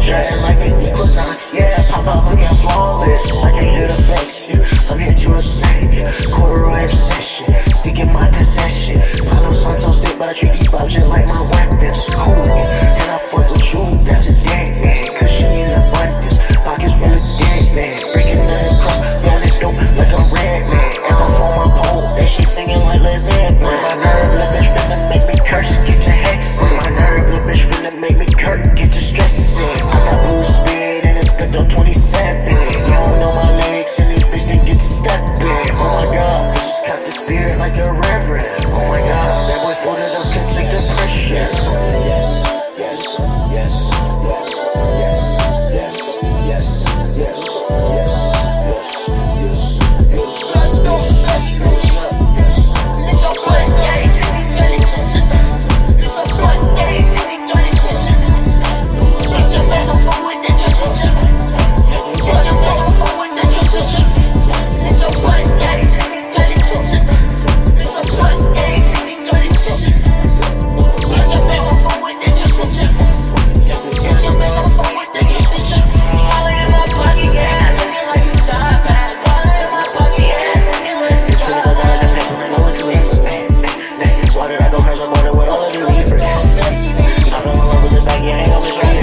Shining like an equinox, yeah, pop out like I'm flawless. I can hear the face, yeah. I'm here to excite, yeah. Corduroy obsession, stick in my possession. Palo Santo stick, but I treat these objects like my weapons. Cool, and I fuck with you, that's a dead man. It's all